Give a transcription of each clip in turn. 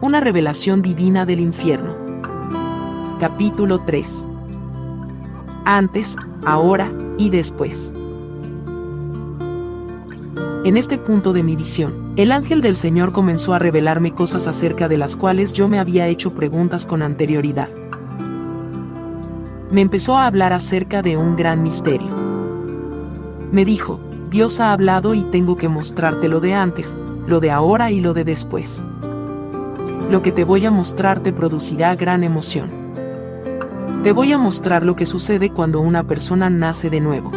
Una revelación divina del infierno. Capítulo 3. Antes, ahora y después. En este punto de mi visión, el ángel del Señor comenzó a revelarme cosas acerca de las cuales yo me había hecho preguntas con anterioridad. Me empezó a hablar acerca de un gran misterio. Me dijo, Dios ha hablado y tengo que mostrarte lo de antes, lo de ahora y lo de después. Lo que te voy a mostrar te producirá gran emoción. Te voy a mostrar lo que sucede cuando una persona nace de nuevo.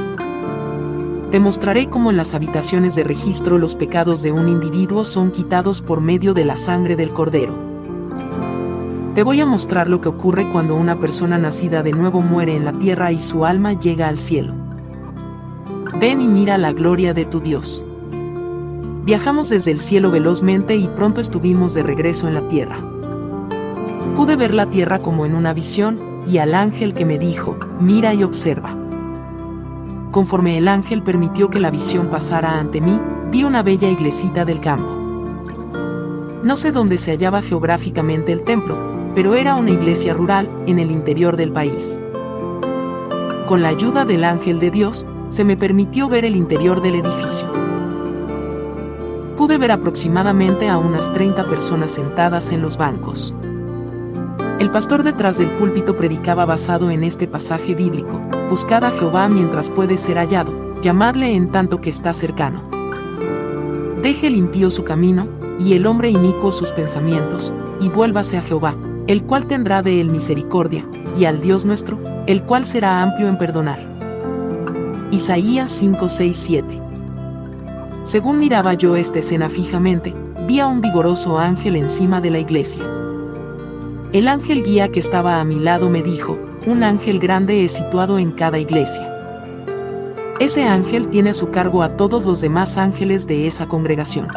Te mostraré cómo en las habitaciones de registro los pecados de un individuo son quitados por medio de la sangre del cordero. Te voy a mostrar lo que ocurre cuando una persona nacida de nuevo muere en la tierra y su alma llega al cielo. Ven y mira la gloria de tu Dios. Viajamos desde el cielo velozmente y pronto estuvimos de regreso en la tierra. Pude ver la tierra como en una visión, y al ángel que me dijo, mira y observa. Conforme el ángel permitió que la visión pasara ante mí, vi una bella iglesita del campo. No sé dónde se hallaba geográficamente el templo, pero era una iglesia rural, en el interior del país. Con la ayuda del ángel de Dios, se me permitió ver el interior del edificio pude ver aproximadamente a unas 30 personas sentadas en los bancos. El pastor detrás del púlpito predicaba basado en este pasaje bíblico, buscad a Jehová mientras puede ser hallado, llamadle en tanto que está cercano. Deje el impío su camino, y el hombre inicuo sus pensamientos, y vuélvase a Jehová, el cual tendrá de él misericordia, y al Dios nuestro, el cual será amplio en perdonar. Isaías 5, 6, 7 según miraba yo esta escena fijamente, vi a un vigoroso ángel encima de la iglesia. El ángel guía que estaba a mi lado me dijo, un ángel grande es situado en cada iglesia. Ese ángel tiene su cargo a todos los demás ángeles de esa congregación.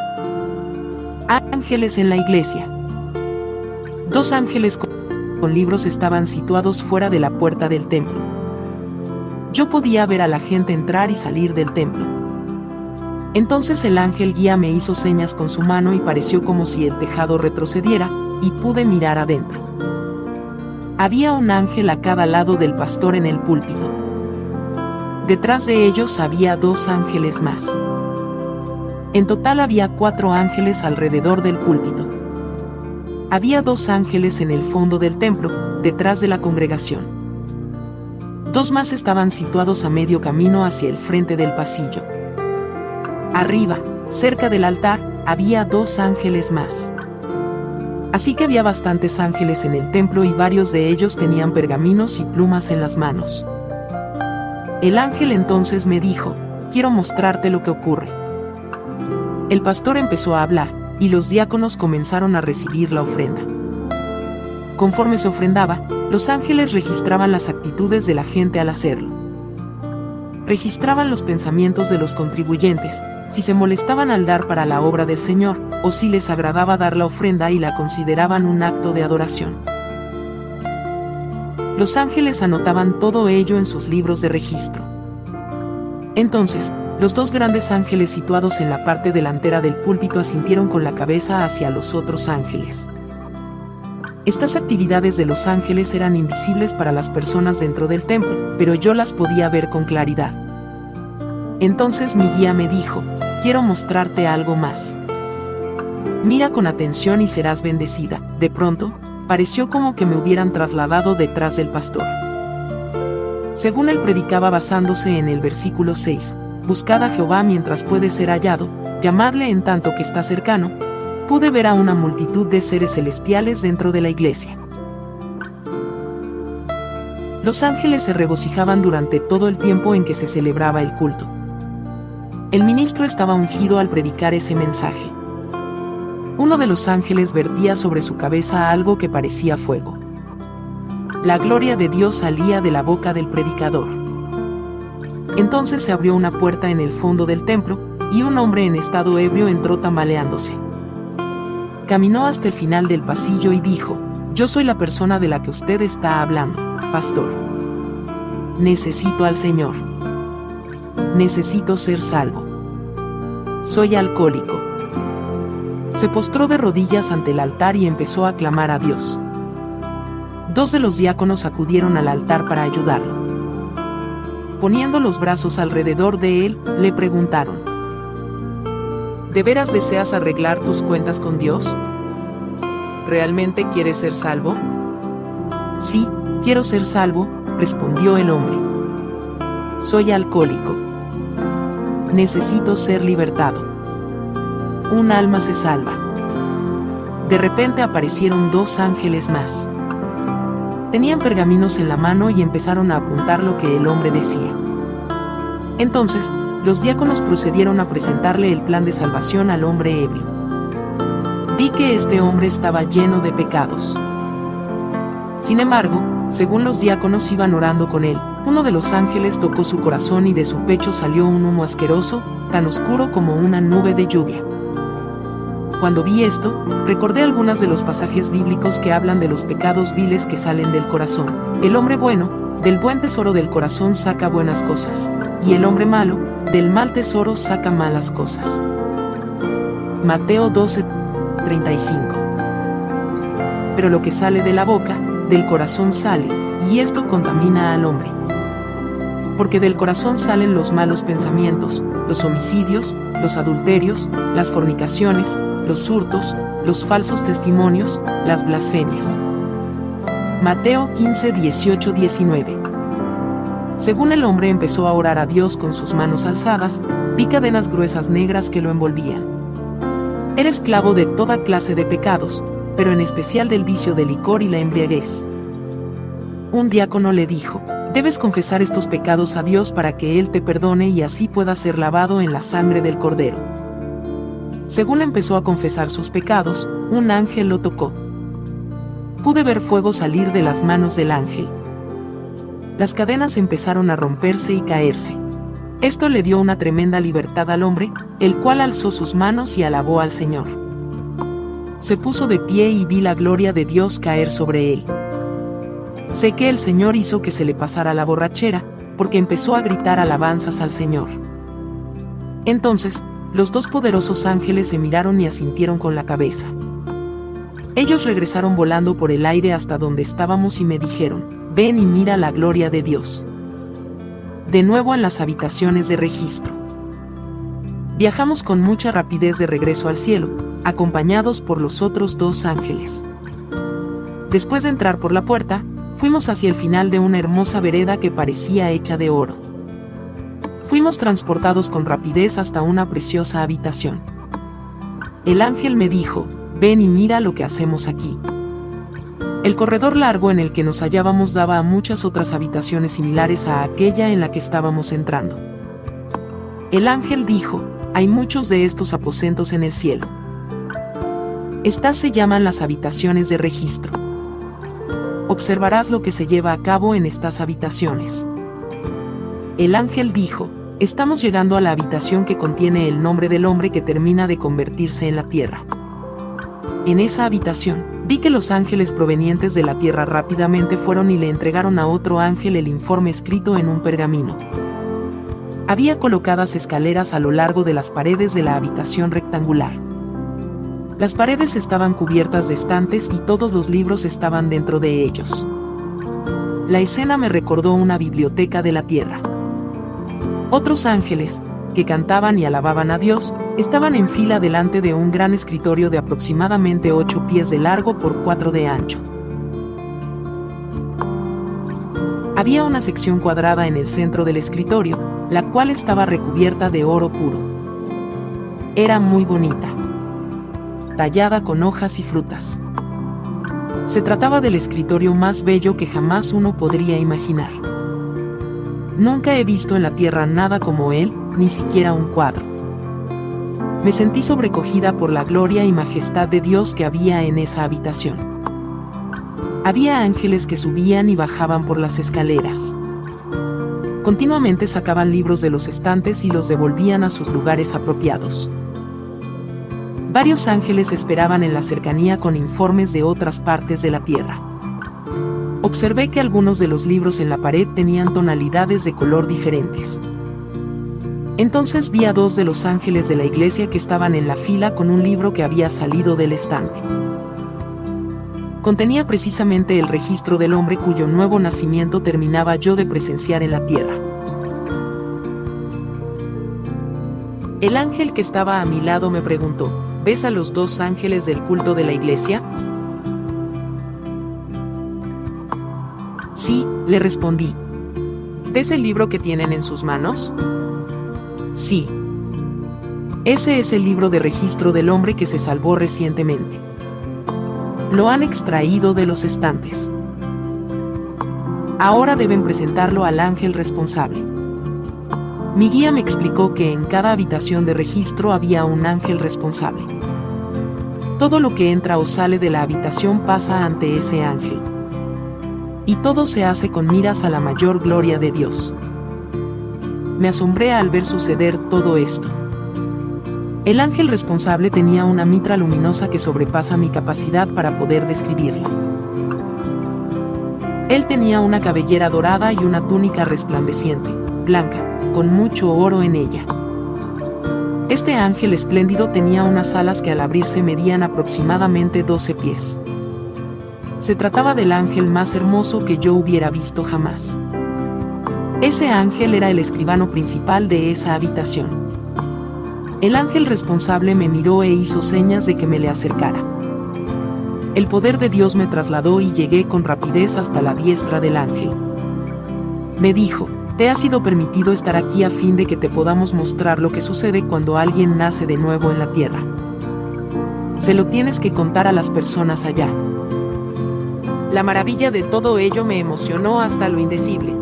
Ángeles en la iglesia. Dos ángeles con libros estaban situados fuera de la puerta del templo. Yo podía ver a la gente entrar y salir del templo. Entonces el ángel guía me hizo señas con su mano y pareció como si el tejado retrocediera, y pude mirar adentro. Había un ángel a cada lado del pastor en el púlpito. Detrás de ellos había dos ángeles más. En total había cuatro ángeles alrededor del púlpito. Había dos ángeles en el fondo del templo, detrás de la congregación. Dos más estaban situados a medio camino hacia el frente del pasillo. Arriba, cerca del altar, había dos ángeles más. Así que había bastantes ángeles en el templo y varios de ellos tenían pergaminos y plumas en las manos. El ángel entonces me dijo, quiero mostrarte lo que ocurre. El pastor empezó a hablar, y los diáconos comenzaron a recibir la ofrenda. Conforme se ofrendaba, los ángeles registraban las actitudes de la gente al hacerlo registraban los pensamientos de los contribuyentes, si se molestaban al dar para la obra del Señor, o si les agradaba dar la ofrenda y la consideraban un acto de adoración. Los ángeles anotaban todo ello en sus libros de registro. Entonces, los dos grandes ángeles situados en la parte delantera del púlpito asintieron con la cabeza hacia los otros ángeles. Estas actividades de los ángeles eran invisibles para las personas dentro del templo, pero yo las podía ver con claridad. Entonces mi guía me dijo, quiero mostrarte algo más. Mira con atención y serás bendecida. De pronto, pareció como que me hubieran trasladado detrás del pastor. Según él predicaba basándose en el versículo 6, buscad a Jehová mientras puede ser hallado, llamadle en tanto que está cercano, pude ver a una multitud de seres celestiales dentro de la iglesia. Los ángeles se regocijaban durante todo el tiempo en que se celebraba el culto. El ministro estaba ungido al predicar ese mensaje. Uno de los ángeles vertía sobre su cabeza algo que parecía fuego. La gloria de Dios salía de la boca del predicador. Entonces se abrió una puerta en el fondo del templo, y un hombre en estado ebrio entró tambaleándose. Caminó hasta el final del pasillo y dijo, yo soy la persona de la que usted está hablando, pastor. Necesito al Señor. Necesito ser salvo. Soy alcohólico. Se postró de rodillas ante el altar y empezó a clamar a Dios. Dos de los diáconos acudieron al altar para ayudarlo. Poniendo los brazos alrededor de él, le preguntaron, ¿De veras deseas arreglar tus cuentas con Dios? ¿Realmente quieres ser salvo? Sí, quiero ser salvo, respondió el hombre. Soy alcohólico. Necesito ser libertado. Un alma se salva. De repente aparecieron dos ángeles más. Tenían pergaminos en la mano y empezaron a apuntar lo que el hombre decía. Entonces, los diáconos procedieron a presentarle el plan de salvación al hombre ebrio. Vi que este hombre estaba lleno de pecados. Sin embargo, según los diáconos iban orando con él, uno de los ángeles tocó su corazón y de su pecho salió un humo asqueroso, tan oscuro como una nube de lluvia. Cuando vi esto, recordé algunas de los pasajes bíblicos que hablan de los pecados viles que salen del corazón. El hombre bueno, del buen tesoro del corazón saca buenas cosas, y el hombre malo, del mal tesoro saca malas cosas. Mateo 12, 35. Pero lo que sale de la boca, del corazón sale, y esto contamina al hombre. Porque del corazón salen los malos pensamientos, los homicidios, los adulterios, las fornicaciones, los hurtos, los falsos testimonios, las blasfemias. Mateo 15, 18, 19. Según el hombre empezó a orar a Dios con sus manos alzadas, vi cadenas gruesas negras que lo envolvían. Era esclavo de toda clase de pecados, pero en especial del vicio de licor y la embriaguez. Un diácono le dijo, debes confesar estos pecados a Dios para que Él te perdone y así puedas ser lavado en la sangre del Cordero. Según empezó a confesar sus pecados, un ángel lo tocó. Pude ver fuego salir de las manos del ángel. Las cadenas empezaron a romperse y caerse. Esto le dio una tremenda libertad al hombre, el cual alzó sus manos y alabó al Señor. Se puso de pie y vi la gloria de Dios caer sobre él. Sé que el Señor hizo que se le pasara la borrachera, porque empezó a gritar alabanzas al Señor. Entonces, los dos poderosos ángeles se miraron y asintieron con la cabeza. Ellos regresaron volando por el aire hasta donde estábamos y me dijeron, ven y mira la gloria de Dios. De nuevo en las habitaciones de registro. Viajamos con mucha rapidez de regreso al cielo, acompañados por los otros dos ángeles. Después de entrar por la puerta, fuimos hacia el final de una hermosa vereda que parecía hecha de oro. Fuimos transportados con rapidez hasta una preciosa habitación. El ángel me dijo, ven y mira lo que hacemos aquí. El corredor largo en el que nos hallábamos daba a muchas otras habitaciones similares a aquella en la que estábamos entrando. El ángel dijo, hay muchos de estos aposentos en el cielo. Estas se llaman las habitaciones de registro. Observarás lo que se lleva a cabo en estas habitaciones. El ángel dijo, estamos llegando a la habitación que contiene el nombre del hombre que termina de convertirse en la tierra. En esa habitación, vi que los ángeles provenientes de la tierra rápidamente fueron y le entregaron a otro ángel el informe escrito en un pergamino. Había colocadas escaleras a lo largo de las paredes de la habitación rectangular. Las paredes estaban cubiertas de estantes y todos los libros estaban dentro de ellos. La escena me recordó una biblioteca de la tierra. Otros ángeles, que cantaban y alababan a Dios, estaban en fila delante de un gran escritorio de aproximadamente 8 pies de largo por 4 de ancho. Había una sección cuadrada en el centro del escritorio, la cual estaba recubierta de oro puro. Era muy bonita, tallada con hojas y frutas. Se trataba del escritorio más bello que jamás uno podría imaginar. Nunca he visto en la tierra nada como él, ni siquiera un cuadro. Me sentí sobrecogida por la gloria y majestad de Dios que había en esa habitación. Había ángeles que subían y bajaban por las escaleras. Continuamente sacaban libros de los estantes y los devolvían a sus lugares apropiados. Varios ángeles esperaban en la cercanía con informes de otras partes de la tierra observé que algunos de los libros en la pared tenían tonalidades de color diferentes. Entonces vi a dos de los ángeles de la iglesia que estaban en la fila con un libro que había salido del estante. Contenía precisamente el registro del hombre cuyo nuevo nacimiento terminaba yo de presenciar en la tierra. El ángel que estaba a mi lado me preguntó, ¿ves a los dos ángeles del culto de la iglesia? Le respondí. ¿Ves el libro que tienen en sus manos? Sí. Ese es el libro de registro del hombre que se salvó recientemente. Lo han extraído de los estantes. Ahora deben presentarlo al ángel responsable. Mi guía me explicó que en cada habitación de registro había un ángel responsable. Todo lo que entra o sale de la habitación pasa ante ese ángel. Y todo se hace con miras a la mayor gloria de Dios me asombré al ver suceder todo esto. El ángel responsable tenía una mitra luminosa que sobrepasa mi capacidad para poder describirla. Él tenía una cabellera dorada y una túnica resplandeciente, blanca, con mucho oro en ella. Este ángel espléndido tenía unas alas que al abrirse medían aproximadamente 12 pies. Se trataba del ángel más hermoso que yo hubiera visto jamás. Ese ángel era el escribano principal de esa habitación. El ángel responsable me miró e hizo señas de que me le acercara. El poder de Dios me trasladó y llegué con rapidez hasta la diestra del ángel. Me dijo, te ha sido permitido estar aquí a fin de que te podamos mostrar lo que sucede cuando alguien nace de nuevo en la tierra. Se lo tienes que contar a las personas allá. La maravilla de todo ello me emocionó hasta lo indecible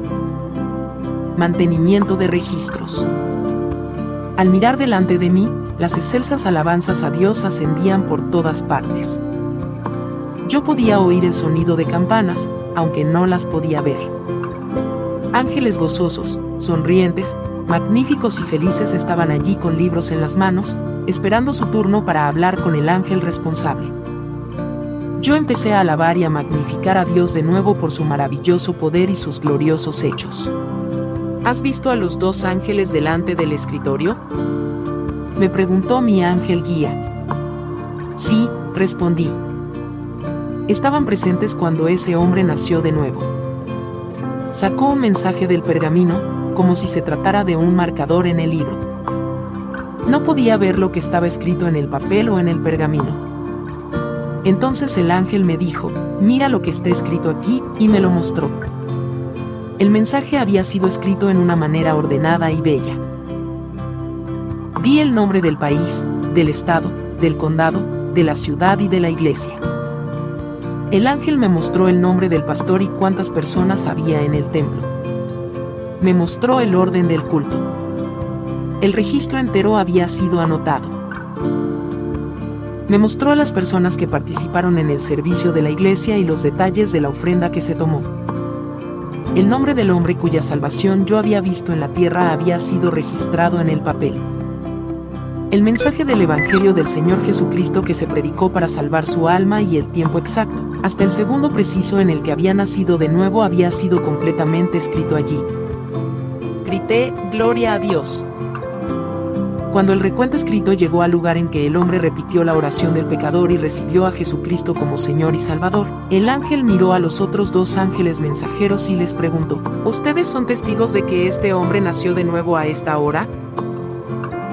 mantenimiento de registros. Al mirar delante de mí, las excelsas alabanzas a Dios ascendían por todas partes. Yo podía oír el sonido de campanas, aunque no las podía ver. Ángeles gozosos, sonrientes, magníficos y felices estaban allí con libros en las manos, esperando su turno para hablar con el ángel responsable. Yo empecé a alabar y a magnificar a Dios de nuevo por su maravilloso poder y sus gloriosos hechos. ¿Has visto a los dos ángeles delante del escritorio? Me preguntó mi ángel guía. Sí, respondí. Estaban presentes cuando ese hombre nació de nuevo. Sacó un mensaje del pergamino, como si se tratara de un marcador en el libro. No podía ver lo que estaba escrito en el papel o en el pergamino. Entonces el ángel me dijo, mira lo que está escrito aquí, y me lo mostró. El mensaje había sido escrito en una manera ordenada y bella. Vi el nombre del país, del estado, del condado, de la ciudad y de la iglesia. El ángel me mostró el nombre del pastor y cuántas personas había en el templo. Me mostró el orden del culto. El registro entero había sido anotado. Me mostró a las personas que participaron en el servicio de la iglesia y los detalles de la ofrenda que se tomó. El nombre del hombre cuya salvación yo había visto en la tierra había sido registrado en el papel. El mensaje del Evangelio del Señor Jesucristo que se predicó para salvar su alma y el tiempo exacto, hasta el segundo preciso en el que había nacido de nuevo había sido completamente escrito allí. Grité, Gloria a Dios. Cuando el recuento escrito llegó al lugar en que el hombre repitió la oración del pecador y recibió a Jesucristo como Señor y Salvador, el ángel miró a los otros dos ángeles mensajeros y les preguntó, ¿Ustedes son testigos de que este hombre nació de nuevo a esta hora?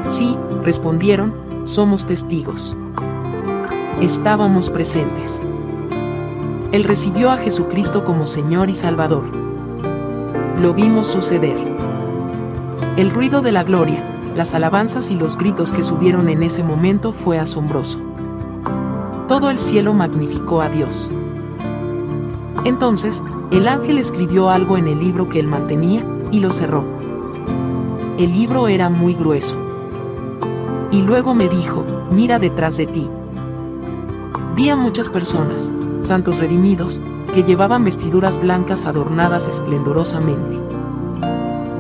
Sí, respondieron, somos testigos. Estábamos presentes. Él recibió a Jesucristo como Señor y Salvador. Lo vimos suceder. El ruido de la gloria, las alabanzas y los gritos que subieron en ese momento fue asombroso. Todo el cielo magnificó a Dios. Entonces, el ángel escribió algo en el libro que él mantenía, y lo cerró. El libro era muy grueso. Y luego me dijo, mira detrás de ti. Vi a muchas personas, santos redimidos, que llevaban vestiduras blancas adornadas esplendorosamente.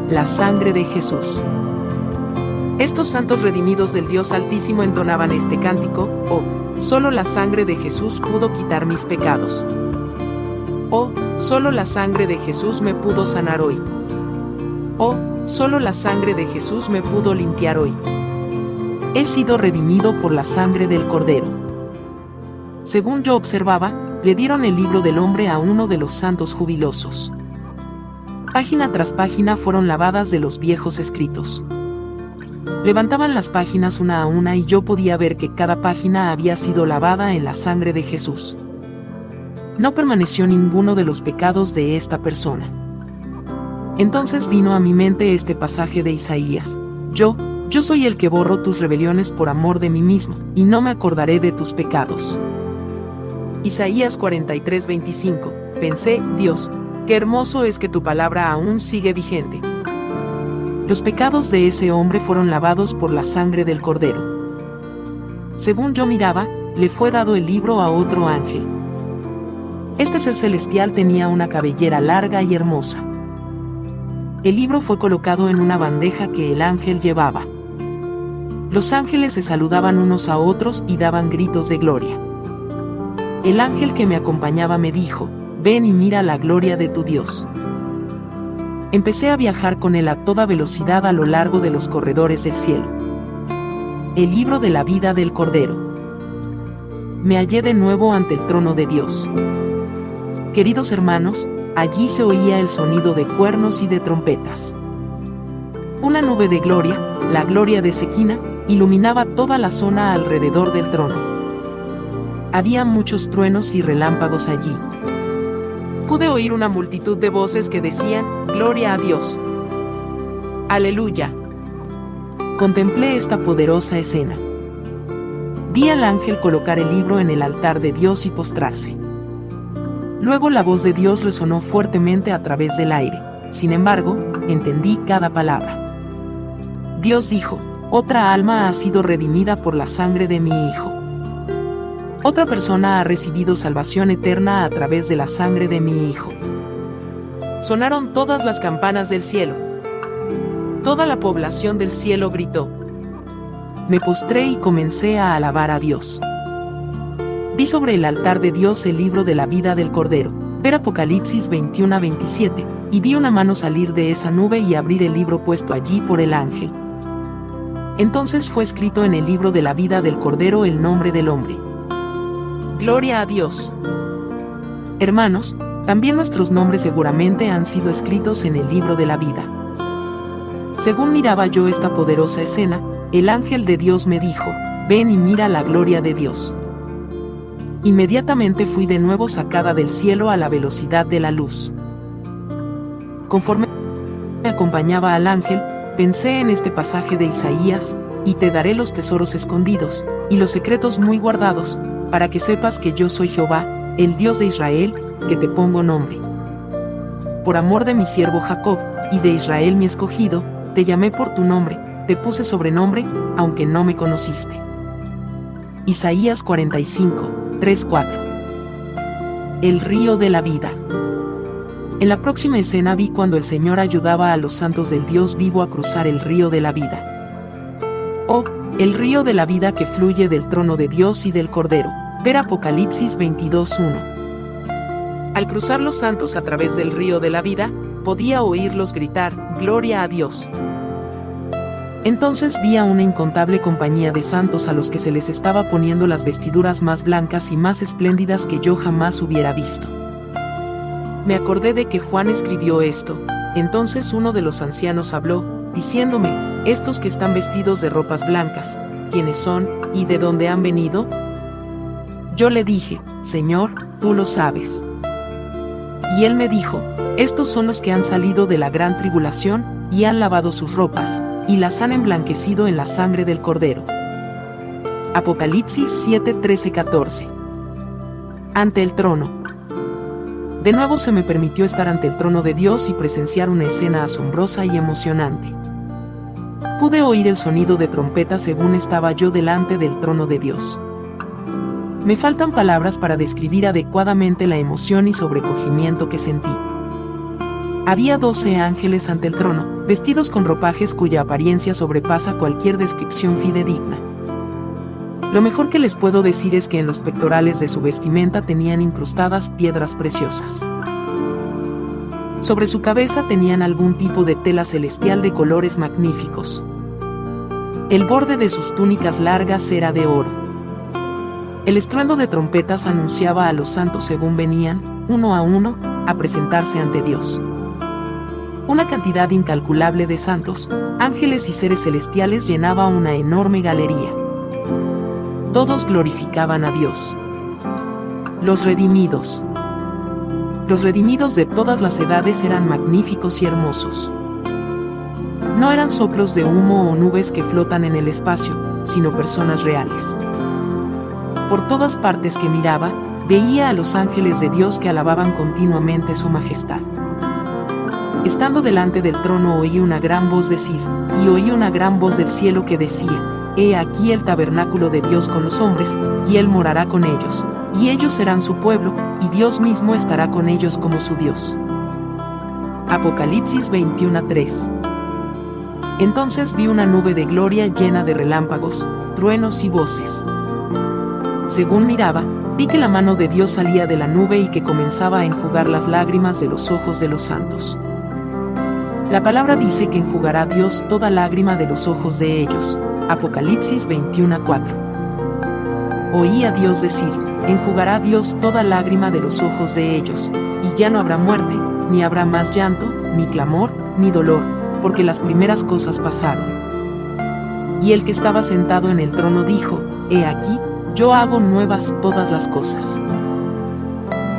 La sangre de Jesús. Estos santos redimidos del Dios Altísimo entonaban este cántico, oh, solo la sangre de Jesús pudo quitar mis pecados. Oh, solo la sangre de Jesús me pudo sanar hoy. Oh, Solo la sangre de Jesús me pudo limpiar hoy. He sido redimido por la sangre del Cordero. Según yo observaba, le dieron el libro del hombre a uno de los santos jubilosos. Página tras página fueron lavadas de los viejos escritos. Levantaban las páginas una a una y yo podía ver que cada página había sido lavada en la sangre de Jesús. No permaneció ninguno de los pecados de esta persona. Entonces vino a mi mente este pasaje de Isaías. Yo, yo soy el que borro tus rebeliones por amor de mí mismo, y no me acordaré de tus pecados. Isaías 43:25. Pensé, Dios, qué hermoso es que tu palabra aún sigue vigente. Los pecados de ese hombre fueron lavados por la sangre del cordero. Según yo miraba, le fue dado el libro a otro ángel. Este ser celestial tenía una cabellera larga y hermosa. El libro fue colocado en una bandeja que el ángel llevaba. Los ángeles se saludaban unos a otros y daban gritos de gloria. El ángel que me acompañaba me dijo, ven y mira la gloria de tu Dios. Empecé a viajar con él a toda velocidad a lo largo de los corredores del cielo. El libro de la vida del Cordero. Me hallé de nuevo ante el trono de Dios. Queridos hermanos, allí se oía el sonido de cuernos y de trompetas. Una nube de gloria, la gloria de Sequina, iluminaba toda la zona alrededor del trono. Había muchos truenos y relámpagos allí. Pude oír una multitud de voces que decían, Gloria a Dios. Aleluya. Contemplé esta poderosa escena. Vi al ángel colocar el libro en el altar de Dios y postrarse. Luego la voz de Dios resonó fuertemente a través del aire. Sin embargo, entendí cada palabra. Dios dijo, otra alma ha sido redimida por la sangre de mi Hijo. Otra persona ha recibido salvación eterna a través de la sangre de mi Hijo. Sonaron todas las campanas del cielo. Toda la población del cielo gritó. Me postré y comencé a alabar a Dios. Vi sobre el altar de Dios el libro de la vida del Cordero, ver Apocalipsis 21 a 27, y vi una mano salir de esa nube y abrir el libro puesto allí por el ángel. Entonces fue escrito en el libro de la vida del Cordero el nombre del hombre. Gloria a Dios. Hermanos, también nuestros nombres seguramente han sido escritos en el libro de la vida. Según miraba yo esta poderosa escena, el ángel de Dios me dijo, ven y mira la gloria de Dios. Inmediatamente fui de nuevo sacada del cielo a la velocidad de la luz. Conforme me acompañaba al ángel, pensé en este pasaje de Isaías, y te daré los tesoros escondidos, y los secretos muy guardados, para que sepas que yo soy Jehová, el Dios de Israel, que te pongo nombre. Por amor de mi siervo Jacob, y de Israel mi escogido, te llamé por tu nombre, te puse sobrenombre, aunque no me conociste. Isaías 45 3.4. El río de la vida. En la próxima escena vi cuando el Señor ayudaba a los santos del Dios vivo a cruzar el río de la vida. Oh, el río de la vida que fluye del trono de Dios y del Cordero. Ver Apocalipsis 22.1. Al cruzar los santos a través del río de la vida, podía oírlos gritar, Gloria a Dios. Entonces vi a una incontable compañía de santos a los que se les estaba poniendo las vestiduras más blancas y más espléndidas que yo jamás hubiera visto. Me acordé de que Juan escribió esto, entonces uno de los ancianos habló, diciéndome, estos que están vestidos de ropas blancas, ¿quiénes son y de dónde han venido? Yo le dije, Señor, tú lo sabes. Y él me dijo, estos son los que han salido de la gran tribulación, y han lavado sus ropas, y las han emblanquecido en la sangre del Cordero. Apocalipsis 7, 13, 14. Ante el trono. De nuevo se me permitió estar ante el trono de Dios y presenciar una escena asombrosa y emocionante. Pude oír el sonido de trompeta según estaba yo delante del trono de Dios. Me faltan palabras para describir adecuadamente la emoción y sobrecogimiento que sentí. Había doce ángeles ante el trono, vestidos con ropajes cuya apariencia sobrepasa cualquier descripción fidedigna. Lo mejor que les puedo decir es que en los pectorales de su vestimenta tenían incrustadas piedras preciosas. Sobre su cabeza tenían algún tipo de tela celestial de colores magníficos. El borde de sus túnicas largas era de oro. El estruendo de trompetas anunciaba a los santos según venían, uno a uno, a presentarse ante Dios. Una cantidad incalculable de santos, ángeles y seres celestiales llenaba una enorme galería. Todos glorificaban a Dios. Los redimidos. Los redimidos de todas las edades eran magníficos y hermosos. No eran soplos de humo o nubes que flotan en el espacio, sino personas reales. Por todas partes que miraba, veía a los ángeles de Dios que alababan continuamente su majestad. Estando delante del trono oí una gran voz decir, y oí una gran voz del cielo que decía, He aquí el tabernáculo de Dios con los hombres, y Él morará con ellos, y ellos serán su pueblo, y Dios mismo estará con ellos como su Dios. Apocalipsis 21:3 Entonces vi una nube de gloria llena de relámpagos, truenos y voces. Según miraba, vi que la mano de Dios salía de la nube y que comenzaba a enjugar las lágrimas de los ojos de los santos. La palabra dice que enjugará Dios toda lágrima de los ojos de ellos. Apocalipsis 21:4. Oí a Dios decir, enjugará Dios toda lágrima de los ojos de ellos, y ya no habrá muerte, ni habrá más llanto, ni clamor, ni dolor, porque las primeras cosas pasaron. Y el que estaba sentado en el trono dijo, He aquí, yo hago nuevas todas las cosas.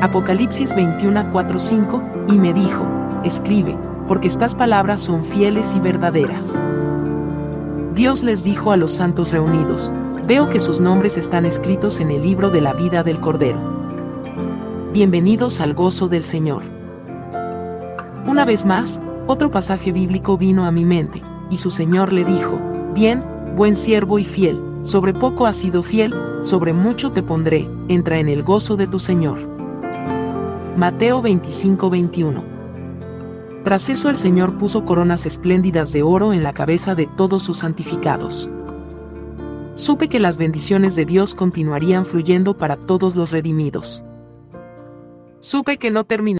Apocalipsis 21:4-5, y me dijo, Escribe, porque estas palabras son fieles y verdaderas. Dios les dijo a los santos reunidos, veo que sus nombres están escritos en el libro de la vida del Cordero. Bienvenidos al gozo del Señor. Una vez más, otro pasaje bíblico vino a mi mente, y su Señor le dijo, Bien, buen siervo y fiel, sobre poco has sido fiel, sobre mucho te pondré, entra en el gozo de tu Señor. Mateo 25-21 tras eso el Señor puso coronas espléndidas de oro en la cabeza de todos sus santificados. Supe que las bendiciones de Dios continuarían fluyendo para todos los redimidos. Supe que no terminó.